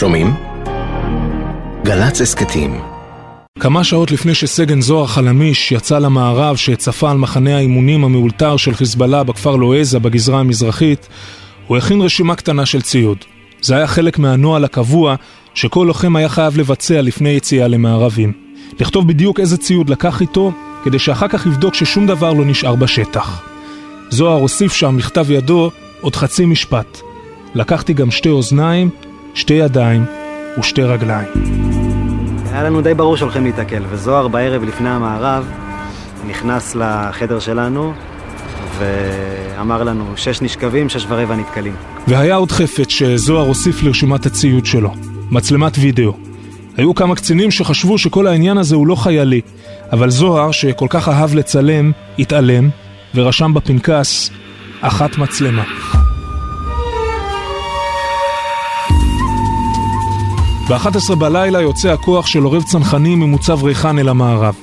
שומעים? גל"צ הסכתים כמה שעות לפני שסגן זוהר חלמיש יצא למערב שצפה על מחנה האימונים המאולתר של חיזבאללה בכפר לואזה בגזרה המזרחית, הוא הכין רשימה קטנה של ציוד. זה היה חלק מהנוהל הקבוע שכל לוחם היה חייב לבצע לפני יציאה למערבים. לכתוב בדיוק איזה ציוד לקח איתו, כדי שאחר כך יבדוק ששום דבר לא נשאר בשטח. זוהר הוסיף שם מכתב ידו עוד חצי משפט. לקחתי גם שתי אוזניים, שתי ידיים ושתי רגליים. היה לנו די ברור שהולכים להתקל, וזוהר בערב לפני המערב נכנס לחדר שלנו ואמר לנו שש נשכבים, שש ורבע נתקלים. והיה עוד חפץ שזוהר הוסיף לרשימת הציוד שלו, מצלמת וידאו. היו כמה קצינים שחשבו שכל העניין הזה הוא לא חיילי, אבל זוהר, שכל כך אהב לצלם, התעלם, ורשם בפנקס אחת מצלמה. ב-11 בלילה יוצא הכוח של עורב צנחנים ממוצב ריחן אל המערב.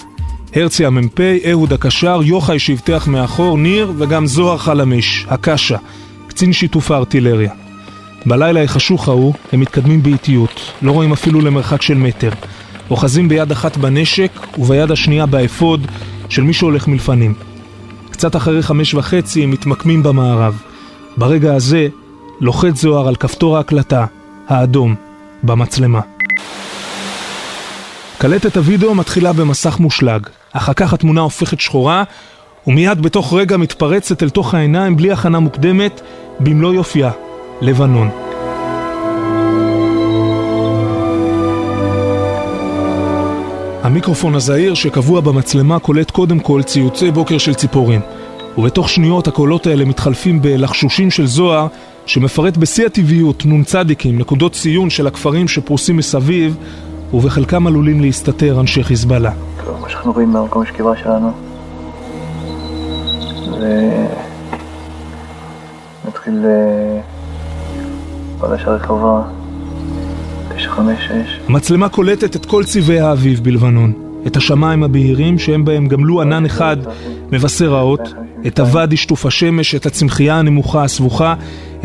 הרצי המ"פ, אהוד הקשר, יוחאי שאבטח מאחור, ניר וגם זוהר חלמיש, הקשה, קצין שיתוף הארטילריה. בלילה החשוך ההוא הם מתקדמים באיטיות, לא רואים אפילו למרחק של מטר. אוחזים ביד אחת בנשק וביד השנייה באפוד של מי שהולך מלפנים. קצת אחרי חמש וחצי הם מתמקמים במערב. ברגע הזה לוחץ זוהר על כפתור ההקלטה, האדום, במצלמה. קלטת הוידאו מתחילה במסך מושלג, אחר כך התמונה הופכת שחורה, ומיד בתוך רגע מתפרצת אל תוך העיניים בלי הכנה מוקדמת, במלוא יופייה, לבנון. המיקרופון הזעיר שקבוע במצלמה קולט קודם כל ציוצי בוקר של ציפורים. ובתוך שניות הקולות האלה מתחלפים בלחשושים של זוהר שמפרט בשיא הטבעיות נ"צ נקודות ציון של הכפרים שפרוסים מסביב ובחלקם עלולים להסתתר אנשי חיזבאללה. טוב, מה שאנחנו רואים מהמקום השכיבה שלנו ונתחיל פרשה רחבה 956 המצלמה קולטת את כל צבעי האביב בלבנון את השמיים הבהירים שהם בהם גמלו ענן אחד מבשר רעות את הוואדי שטוף השמש, את הצמחייה הנמוכה הסבוכה,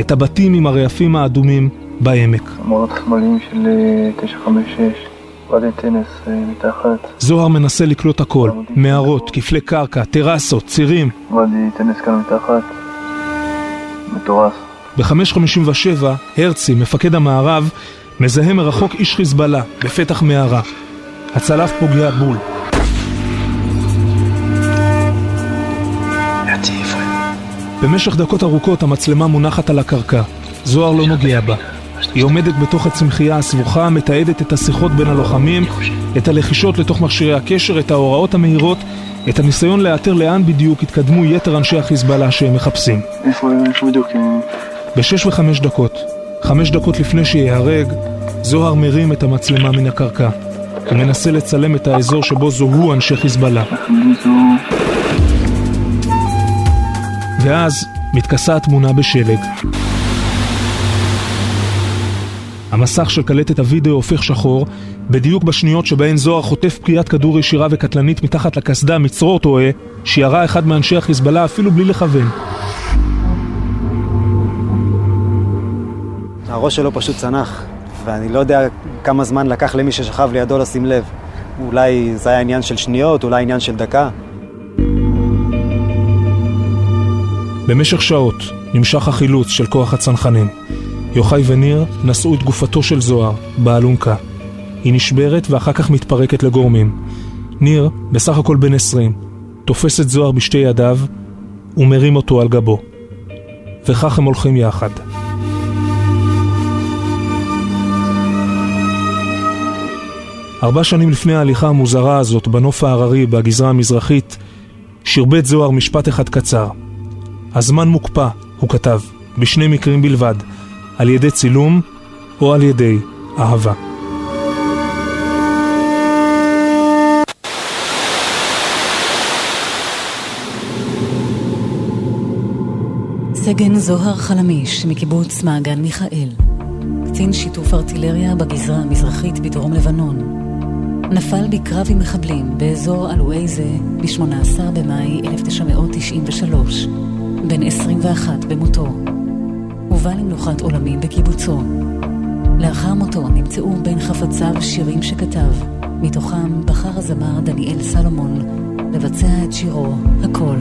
את הבתים עם הרעפים האדומים בעמק. המורות השמאליים של 956, ואדי טנס מתחת. זוהר מנסה לקלוט הכל, מערות, כפלי קרקע, טרסות, צירים. ואדי טנס כאן מתחת, מטורס. ב-557, הרצי, מפקד המערב, מזהה מרחוק איש חיזבאללה, בפתח מערה. הצלף פוגע בול. במשך דקות ארוכות המצלמה מונחת על הקרקע. זוהר לא נוגע בה. היא עומדת בתוך הצמחייה הסבוכה, מתעדת את השיחות בין הלוחמים, את הלחישות לתוך מכשירי הקשר, את ההוראות המהירות, את הניסיון לאתר לאן בדיוק התקדמו יתר אנשי החיזבאללה שהם מחפשים. איפה, איפה בדיוק? בשש וחמש דקות, חמש דקות לפני שיהרג, זוהר מרים את המצלמה מן הקרקע. הוא מנסה לצלם את האזור שבו זוהו אנשי חיזבאללה. ואז מתכסה התמונה בשלג. המסך של קלטת הוידאו הופך שחור, בדיוק בשניות שבהן זוהר חוטף פגיעת כדור ישירה וקטלנית מתחת לקסדה מצרור טועה, שירה אחד מאנשי החיזבאללה אפילו בלי לכוון. הראש שלו פשוט צנח, ואני לא יודע כמה זמן לקח למי ששכב לידו לשים לב. אולי זה היה עניין של שניות, אולי עניין של דקה. במשך שעות נמשך החילוץ של כוח הצנחנים. יוחאי וניר נשאו את גופתו של זוהר באלונקה. היא נשברת ואחר כך מתפרקת לגורמים. ניר, בסך הכל בן עשרים, תופס את זוהר בשתי ידיו ומרים אותו על גבו. וכך הם הולכים יחד. ארבע שנים לפני ההליכה המוזרה הזאת בנוף ההררי בגזרה המזרחית, שרבט זוהר משפט אחד קצר. הזמן מוקפא, הוא כתב, בשני מקרים בלבד, על ידי צילום או על ידי אהבה. סגן זוהר חלמיש מקיבוץ מעגן מיכאל, קצין שיתוף ארטילריה בגזרה המזרחית בדרום לבנון, נפל בקרב עם מחבלים באזור אלווייזה ב-18 במאי 1993. בן 21 במותו. הובא למנוחת עולמים בקיבוצו. לאחר מותו נמצאו בין חפציו שירים שכתב, מתוכם בחר הזמר דניאל סלומון לבצע את שירו "הקול".